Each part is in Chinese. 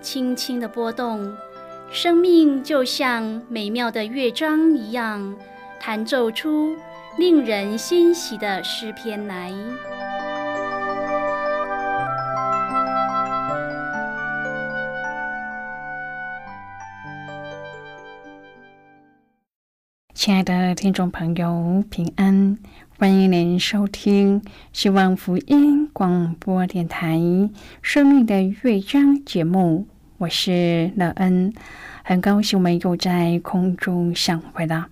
轻轻的波动，生命就像美妙的乐章一样，弹奏出令人欣喜的诗篇来。亲爱的听众朋友，平安！欢迎您收听希望福音广播电台《生命的乐章》节目。我是乐恩，很高兴我们又在空中相会了。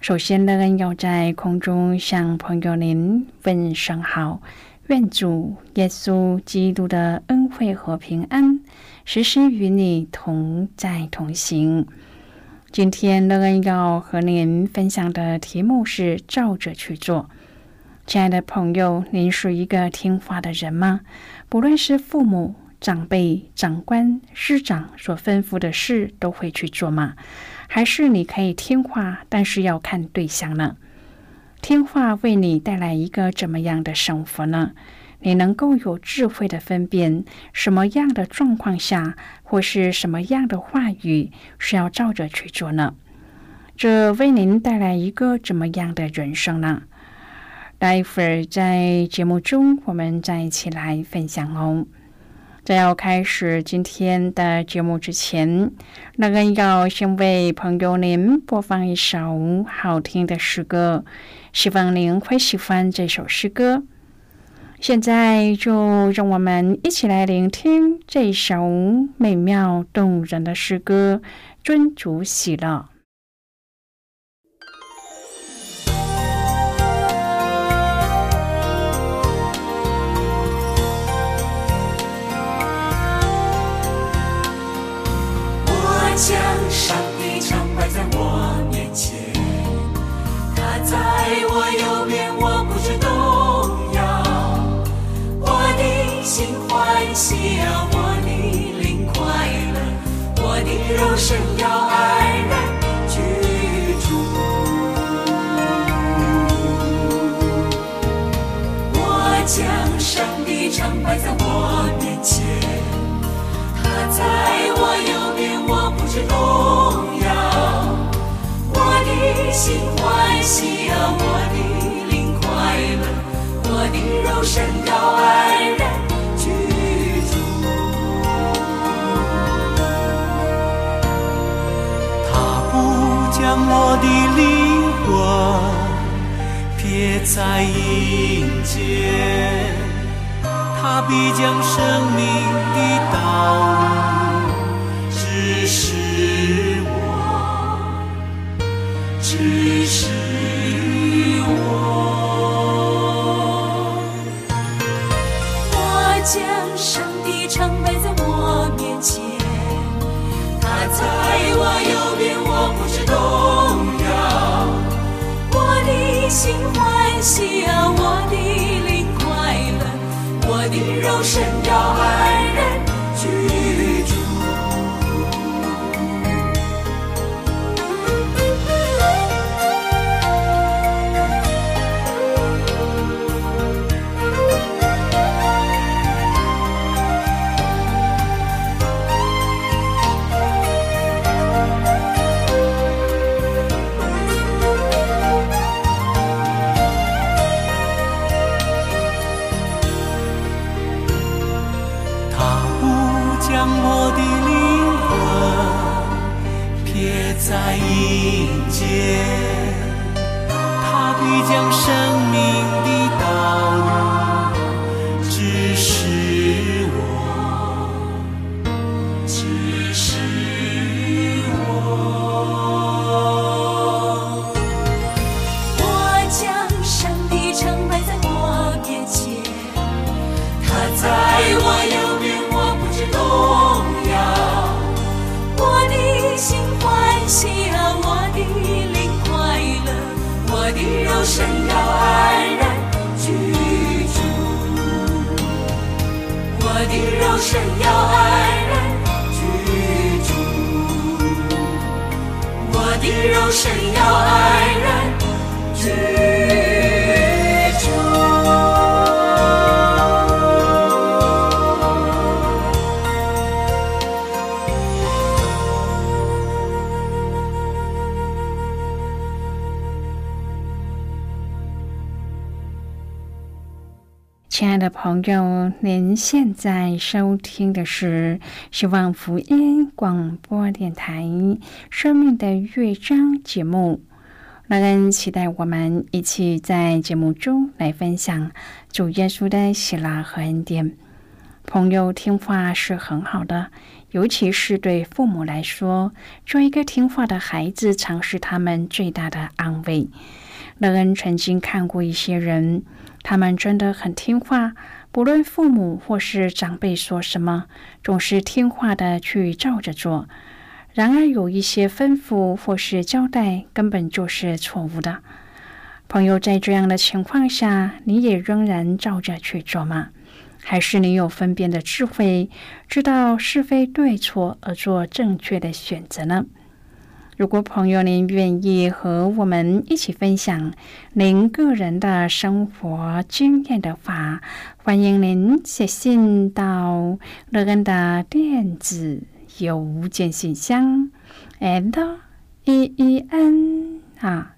首先，乐恩要在空中向朋友您问声好，愿主耶稣基督的恩惠和平安时时与你同在同行。今天，乐恩要和您分享的题目是“照着去做”。亲爱的朋友，您是一个听话的人吗？不论是父母。长辈、长官、师长所吩咐的事都会去做吗？还是你可以听话，但是要看对象呢？听话为你带来一个怎么样的生活呢？你能够有智慧的分辨什么样的状况下，或是什么样的话语是要照着去做呢？这为您带来一个怎么样的人生呢？待会儿在节目中，我们再一起来分享哦。在要开始今天的节目之前，那个要先为朋友您播放一首好听的诗歌，希望您会喜欢这首诗歌。现在就让我们一起来聆听这首美妙动人的诗歌《尊主喜乐》。欢喜啊，我的灵快乐，我的肉身要安然居住。我将上帝常摆在我面前，他在我右边。我不知动摇，我的心欢喜啊，我的灵快乐，我的肉身要安然将我的灵魂撇在阴间，他必将生命的道路。指示我，指示我的肉身要爱。天的朋友，您现在收听的是希望福音广播电台《生命的乐章》节目。乐恩期待我们一起在节目中来分享主耶稣的喜乐和恩典。朋友，听话是很好的，尤其是对父母来说，做一个听话的孩子，常是他们最大的安慰。乐恩曾经看过一些人。他们真的很听话，不论父母或是长辈说什么，总是听话的去照着做。然而，有一些吩咐或是交代根本就是错误的。朋友，在这样的情况下，你也仍然照着去做吗？还是你有分辨的智慧，知道是非对错而做正确的选择呢？如果朋友您愿意和我们一起分享您个人的生活经验的话，欢迎您写信到乐恩的电子邮件信箱，and e e n 啊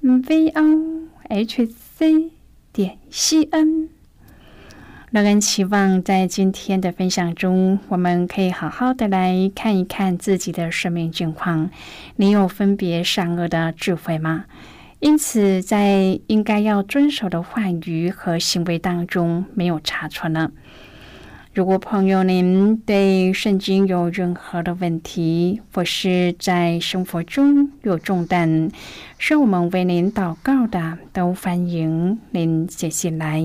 v o h c 点 c n。乐恩期望在今天的分享中，我们可以好好的来看一看自己的生命境况。你有分别善恶的智慧吗？因此，在应该要遵守的话语和行为当中，没有差错呢？如果朋友您对圣经有任何的问题，或是在生活中有重担，需要我们为您祷告的，都欢迎您写信来。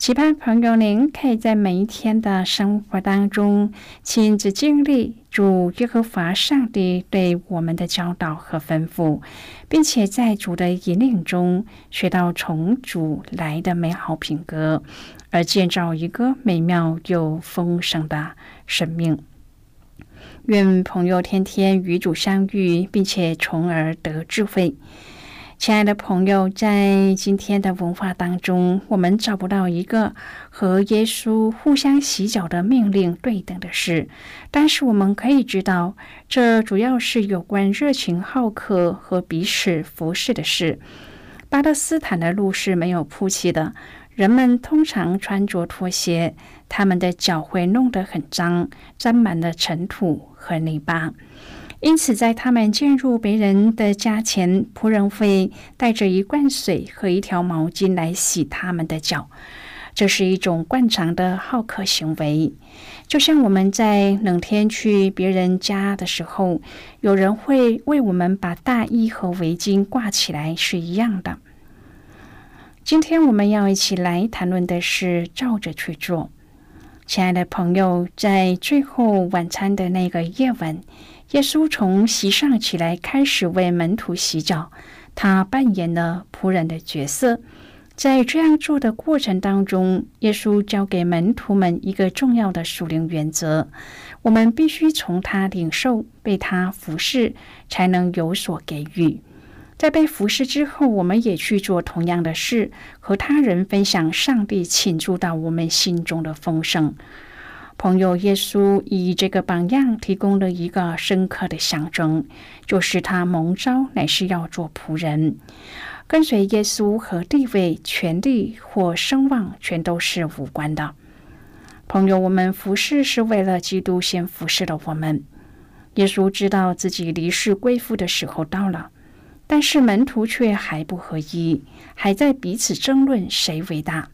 期盼朋友您可以在每一天的生活当中亲自经历主耶和华上帝对我们的教导和吩咐，并且在主的引领中学到从主来的美好品格，而建造一个美妙又丰盛的生命。愿朋友天天与主相遇，并且从而得智慧。亲爱的朋友，在今天的文化当中，我们找不到一个和耶稣互相洗脚的命令对等的事。但是我们可以知道，这主要是有关热情好客和彼此服侍的事。巴勒斯坦的路是没有铺砌的，人们通常穿着拖鞋，他们的脚会弄得很脏，沾满了尘土和泥巴。因此，在他们进入别人的家前，仆人会带着一罐水和一条毛巾来洗他们的脚。这是一种惯常的好客行为，就像我们在冷天去别人家的时候，有人会为我们把大衣和围巾挂起来是一样的。今天我们要一起来谈论的是照着去做。亲爱的朋友，在最后晚餐的那个夜晚。耶稣从席上起来，开始为门徒洗脚。他扮演了仆人的角色。在这样做的过程当中，耶稣教给门徒们一个重要的属灵原则：我们必须从他领受，被他服侍，才能有所给予。在被服侍之后，我们也去做同样的事，和他人分享上帝倾注到我们心中的丰盛。朋友，耶稣以这个榜样提供了一个深刻的象征，就是他蒙召乃是要做仆人，跟随耶稣和地位、权力或声望全都是无关的。朋友，我们服侍是为了基督先服侍了我们。耶稣知道自己离世归父的时候到了，但是门徒却还不合一，还在彼此争论谁为大。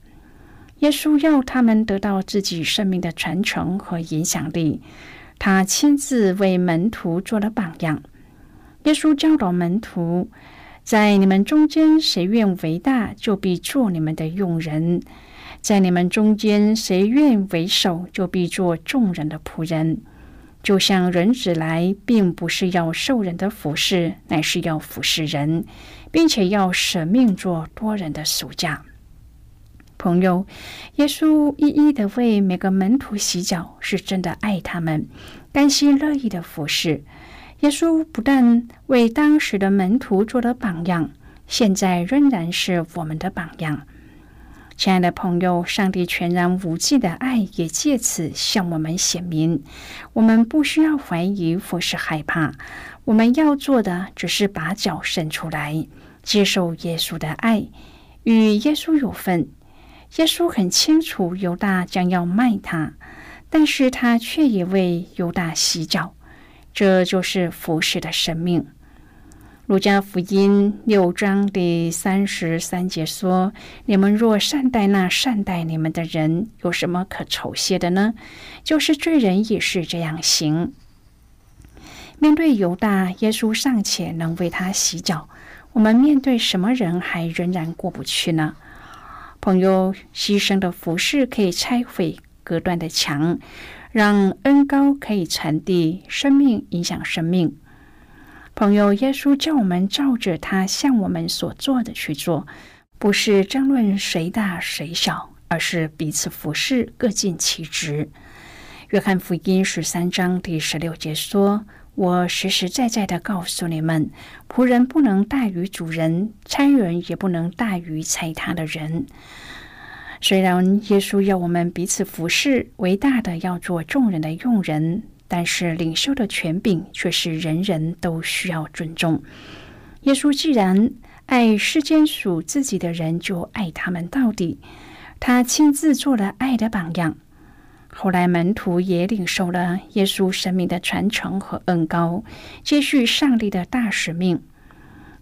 耶稣要他们得到自己生命的传承和影响力，他亲自为门徒做了榜样。耶稣教导门徒，在你们中间，谁愿为大，就必做你们的用人；在你们中间，谁愿为首，就必做众人的仆人。就像人子来，并不是要受人的服侍，乃是要服侍人，并且要舍命做多人的赎价。朋友，耶稣一一的为每个门徒洗脚，是真的爱他们，甘心乐意的服侍。耶稣不但为当时的门徒做了榜样，现在仍然是我们的榜样。亲爱的朋友，上帝全然无际的爱也借此向我们显明。我们不需要怀疑或是害怕，我们要做的只是把脚伸出来，接受耶稣的爱，与耶稣有份。耶稣很清楚犹大将要卖他，但是他却也为犹大洗脚。这就是服侍的生命。路加福音六章第三十三节说：“你们若善待那善待你们的人，有什么可酬谢的呢？就是罪人也是这样行。”面对犹大，耶稣尚且能为他洗脚，我们面对什么人还仍然过不去呢？朋友，牺牲的服饰可以拆毁隔断的墙。让恩高可以传递生命，影响生命。朋友，耶稣叫我们照着他向我们所做的去做，不是争论谁大谁小，而是彼此服侍，各尽其职。约翰福音十三章第十六节说：“我实实在在的告诉你们，仆人不能大于主人，差人也不能大于差他的人。”虽然耶稣要我们彼此服侍，伟大的要做众人的用人，但是领袖的权柄却是人人都需要尊重。耶稣既然爱世间属自己的人，就爱他们到底。他亲自做了爱的榜样。后来门徒也领受了耶稣生命的传承和恩高，接续上帝的大使命。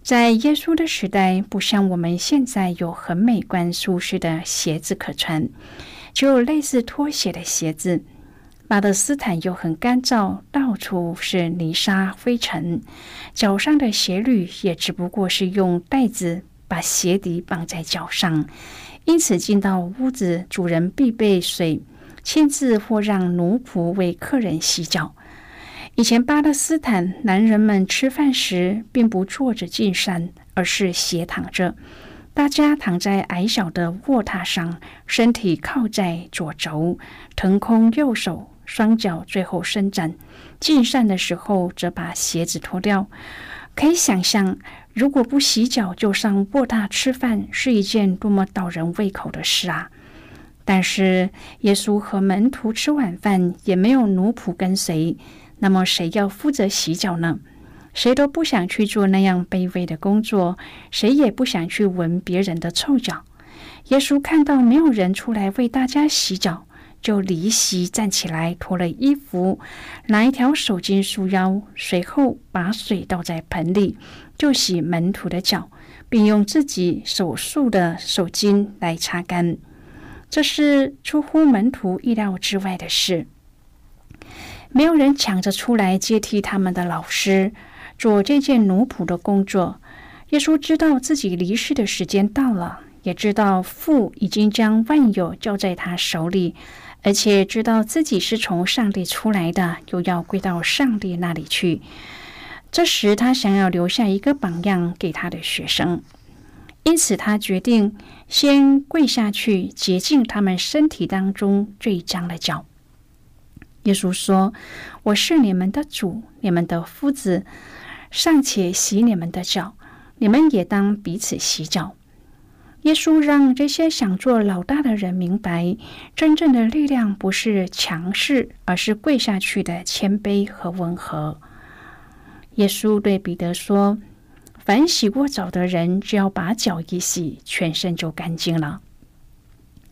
在耶稣的时代，不像我们现在有很美观、舒适的鞋子可穿，只有类似拖鞋的鞋子。巴勒斯坦又很干燥，到处是泥沙灰尘，脚上的鞋履也只不过是用带子把鞋底绑在脚上。因此，进到屋子，主人必备水，亲自或让奴仆为客人洗脚。以前巴勒斯坦男人们吃饭时，并不坐着进山，而是斜躺着。大家躺在矮小的卧榻上，身体靠在左轴，腾空右手，双脚最后伸展。进膳的时候，则把鞋子脱掉。可以想象，如果不洗脚就上卧榻吃饭，是一件多么倒人胃口的事啊！但是耶稣和门徒吃晚饭，也没有奴仆跟随。那么谁要负责洗脚呢？谁都不想去做那样卑微的工作，谁也不想去闻别人的臭脚。耶稣看到没有人出来为大家洗脚，就离席站起来，脱了衣服，拿一条手巾束腰，随后把水倒在盆里，就洗门徒的脚，并用自己手束的手巾来擦干。这是出乎门徒意料之外的事。没有人抢着出来接替他们的老师做这件奴仆的工作。耶稣知道自己离世的时间到了，也知道父已经将万有交在他手里，而且知道自己是从上帝出来的，又要归到上帝那里去。这时，他想要留下一个榜样给他的学生，因此他决定先跪下去洁净他们身体当中最脏的脚。耶稣说：“我是你们的主，你们的夫子，尚且洗你们的脚，你们也当彼此洗脚。”耶稣让这些想做老大的人明白，真正的力量不是强势，而是跪下去的谦卑和温和。耶稣对彼得说：“凡洗过澡的人，只要把脚一洗，全身就干净了。”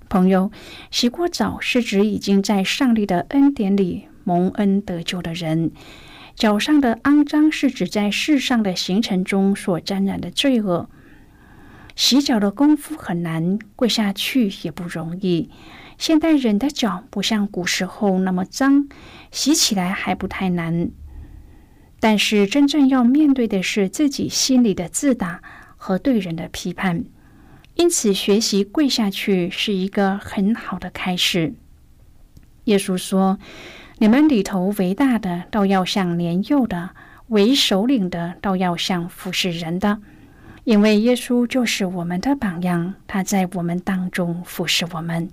朋友，洗过澡是指已经在上帝的恩典里蒙恩得救的人；脚上的肮脏是指在世上的行程中所沾染的罪恶。洗脚的功夫很难，跪下去也不容易。现代人的脚不像古时候那么脏，洗起来还不太难。但是真正要面对的是自己心里的自大，和对人的批判。因此，学习跪下去是一个很好的开始。耶稣说：“你们里头为大的，倒要像年幼的；为首领的，倒要像服侍人的。因为耶稣就是我们的榜样，他在我们当中服侍我们，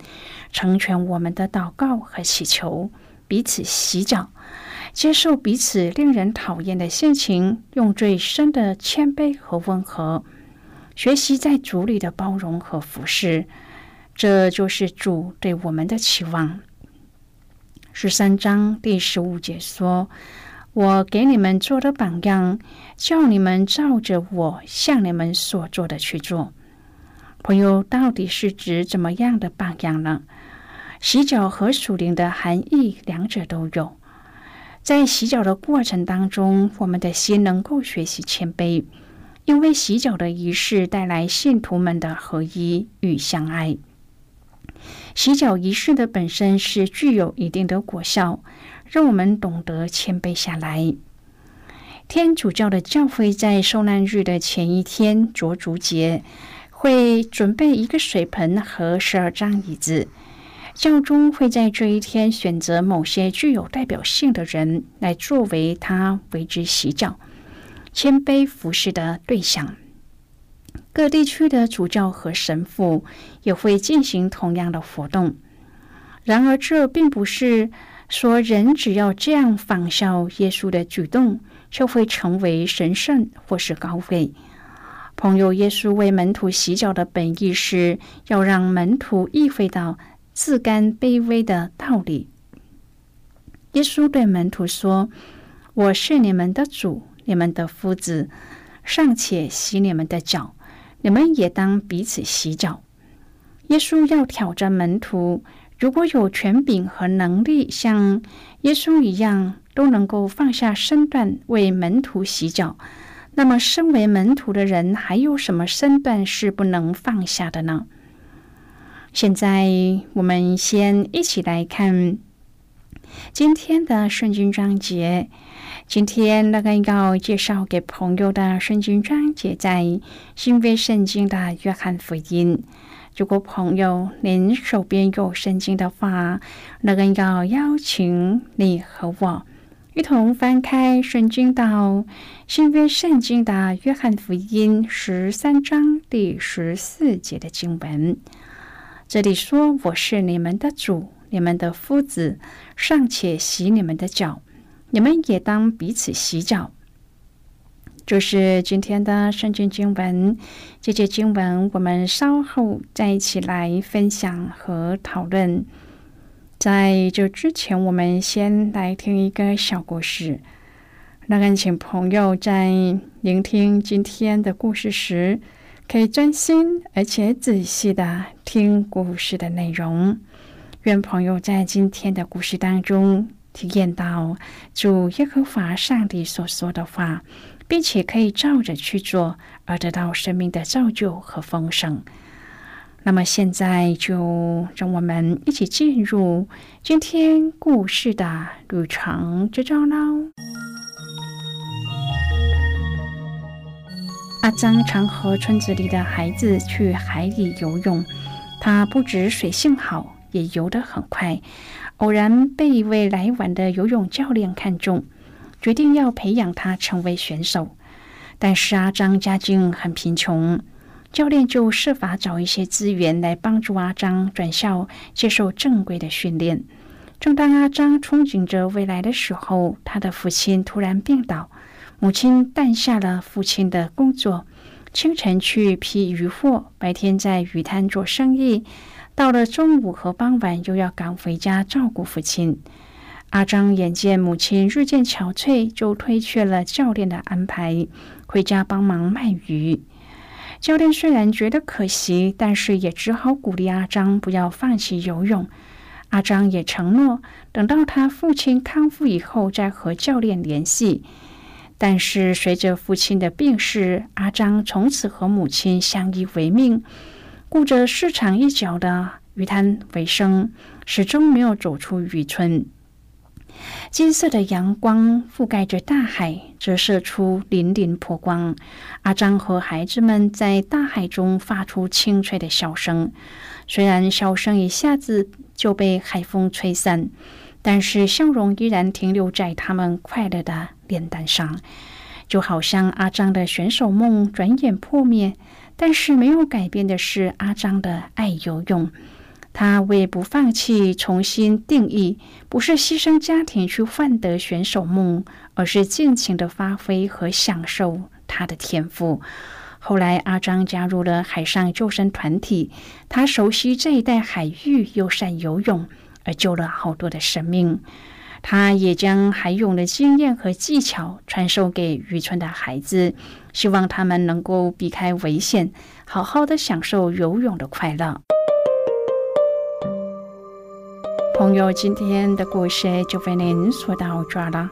成全我们的祷告和祈求，彼此洗脚，接受彼此令人讨厌的性情，用最深的谦卑和温和。”学习在主里的包容和服侍，这就是主对我们的期望。十三章第十五节说：“我给你们做的榜样，叫你们照着我向你们所做的去做。”朋友，到底是指怎么样的榜样呢？洗脚和属灵的含义，两者都有。在洗脚的过程当中，我们的心能够学习谦卑。因为洗脚的仪式带来信徒们的合一与相爱，洗脚仪式的本身是具有一定的果效，让我们懂得谦卑下来。天主教的教会在受难日的前一天着足节，会准备一个水盆和十二张椅子，教宗会在这一天选择某些具有代表性的人来作为他为之洗脚。谦卑服侍的对象，各地区的主教和神父也会进行同样的活动。然而，这并不是说人只要这样仿效耶稣的举动，就会成为神圣或是高贵。朋友，耶稣为门徒洗脚的本意是要让门徒意会到自甘卑微的道理。耶稣对门徒说：“我是你们的主。”你们的夫子尚且洗你们的脚，你们也当彼此洗脚。耶稣要挑战门徒，如果有权柄和能力像耶稣一样，都能够放下身段为门徒洗脚，那么身为门徒的人还有什么身段是不能放下的呢？现在我们先一起来看今天的圣经章节。今天那个要介绍给朋友的圣经章节，在新约圣经的约翰福音。如果朋友您手边有圣经的话，那个要邀请你和我一同翻开圣经到新约圣经的约翰福音十三章第十四节的经文。这里说：“我是你们的主，你们的夫子，尚且洗你们的脚。”你们也当彼此洗脚。就是今天的圣经经文，这节经文我们稍后再一起来分享和讨论。在这之前，我们先来听一个小故事。那恳请朋友在聆听今天的故事时，可以专心而且仔细的听故事的内容。愿朋友在今天的故事当中。体验到主耶和华上帝所说的话，并且可以照着去做，而得到生命的造就和丰盛。那么现在就让我们一起进入今天故事的旅程之中喽。阿张常和村子里的孩子去海里游泳，他不止水性好，也游得很快。偶然被一位来玩的游泳教练看中，决定要培养他成为选手。但是阿张家境很贫穷，教练就设法找一些资源来帮助阿张转校接受正规的训练。正当阿张憧憬着未来的时候，他的父亲突然病倒，母亲担下了父亲的工作，清晨去批渔货，白天在鱼摊做生意。到了中午和傍晚，又要赶回家照顾父亲。阿张眼见母亲日渐憔悴，就推却了教练的安排，回家帮忙卖鱼。教练虽然觉得可惜，但是也只好鼓励阿张不要放弃游泳。阿张也承诺，等到他父亲康复以后再和教练联系。但是随着父亲的病逝，阿张从此和母亲相依为命。顾着市场一角的鱼摊为生，始终没有走出渔村。金色的阳光覆盖着大海，折射出粼粼波光。阿张和孩子们在大海中发出清脆的笑声，虽然笑声一下子就被海风吹散，但是笑容依然停留在他们快乐的脸蛋上。就好像阿张的选手梦转眼破灭，但是没有改变的是阿张的爱游泳。他为不放弃重新定义，不是牺牲家庭去换得选手梦，而是尽情的发挥和享受他的天赋。后来，阿张加入了海上救生团体，他熟悉这一带海域，又善游泳，而救了好多的生命。他也将海泳的经验和技巧传授给渔村的孩子，希望他们能够避开危险，好好的享受游泳的快乐。朋友，今天的故事就为您说到这儿了。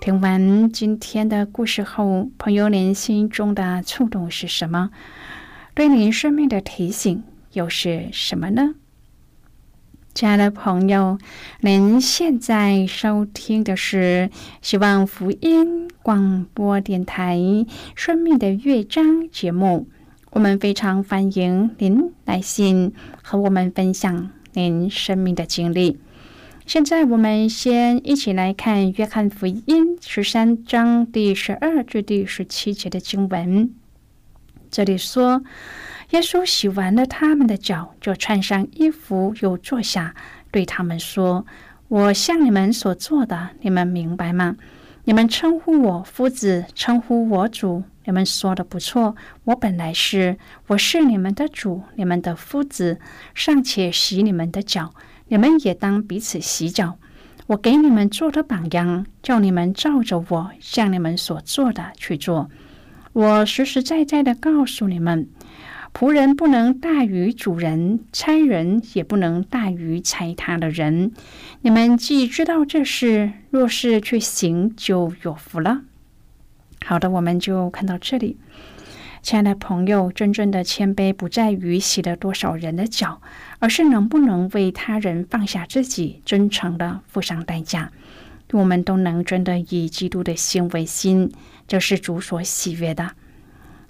听完今天的故事后，朋友您心中的触动是什么？对您生命的提醒又是什么呢？亲爱的朋友，您现在收听的是希望福音广播电台《生命的乐章》节目。我们非常欢迎您来信和我们分享您生命的经历。现在，我们先一起来看《约翰福音》十三章第十二至第十七节的经文。这里说，耶稣洗完了他们的脚，就穿上衣服，又坐下，对他们说：“我向你们所做的，你们明白吗？你们称呼我夫子，称呼我主，你们说的不错。我本来是，我是你们的主，你们的夫子，尚且洗你们的脚。”你们也当彼此洗脚。我给你们做的榜样，叫你们照着我向你们所做的去做。我实实在在的告诉你们，仆人不能大于主人，差人也不能大于差他的人。你们既知道这事，若是去行，就有福了。好的，我们就看到这里。亲爱的朋友，真正的谦卑不在于洗了多少人的脚，而是能不能为他人放下自己，真诚的付上代价。我们都能真的以基督的心为心，这是主所喜悦的。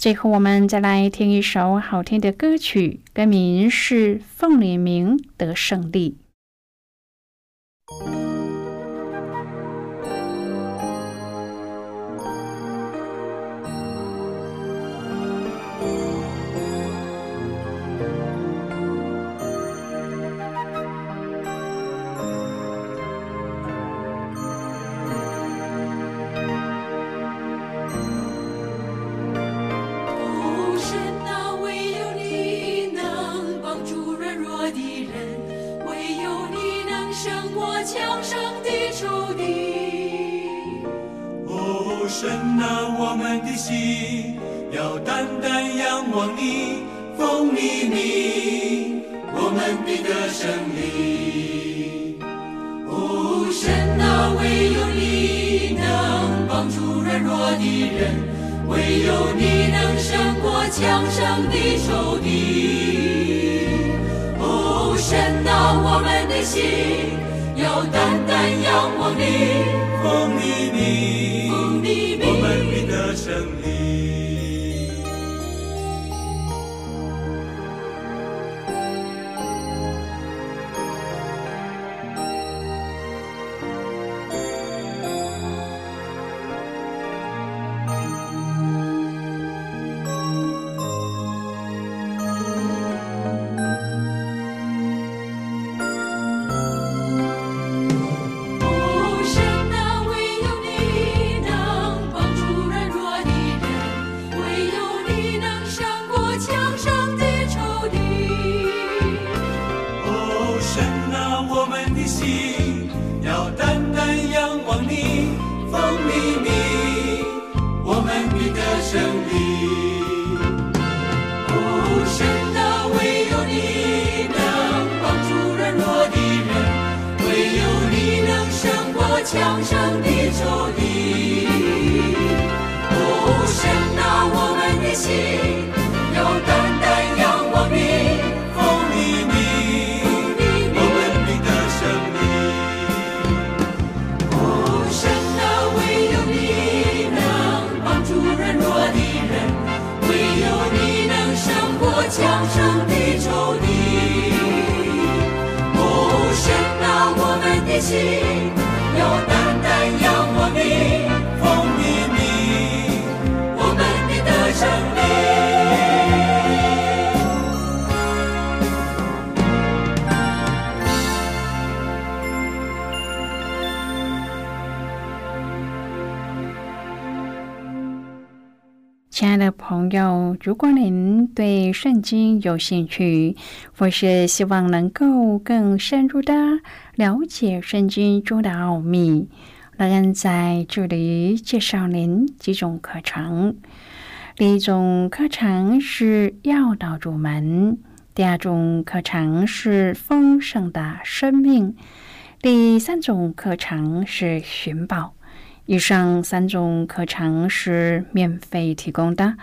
最后，我们再来听一首好听的歌曲，歌名是《凤里鸣得胜利》。心要单单仰望你，奉你名。我们必得胜利。强盛的仇敌。哦，神啊，我们的心要单单仰望你，奉你名，我们必得胜利。哦，神啊，唯有你能帮助软弱的人，唯有你能胜过强盛的仇敌。哦，神啊，我们的心朋友，如果您对圣经有兴趣，或是希望能够更深入的了解圣经中的奥秘，乐恩在这里介绍您几种课程。第一种课程是要道入门，第二种课程是丰盛的生命，第三种课程是寻宝。以上三种课程是免费提供的。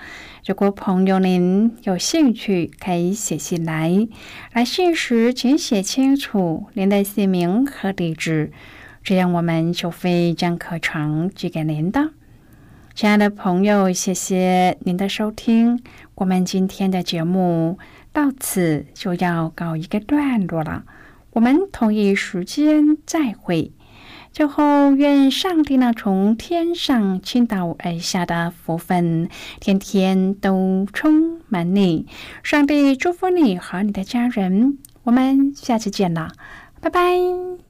如果朋友您有兴趣，可以写信来。来信时请写清楚您的姓名和地址，这样我们就会将课程寄给您的。亲爱的朋友，谢谢您的收听。我们今天的节目到此就要告一个段落了。我们同一时间再会。最后，愿上帝那从天上倾倒而下的福分，天天都充满你。上帝祝福你和你的家人。我们下次见了，拜拜。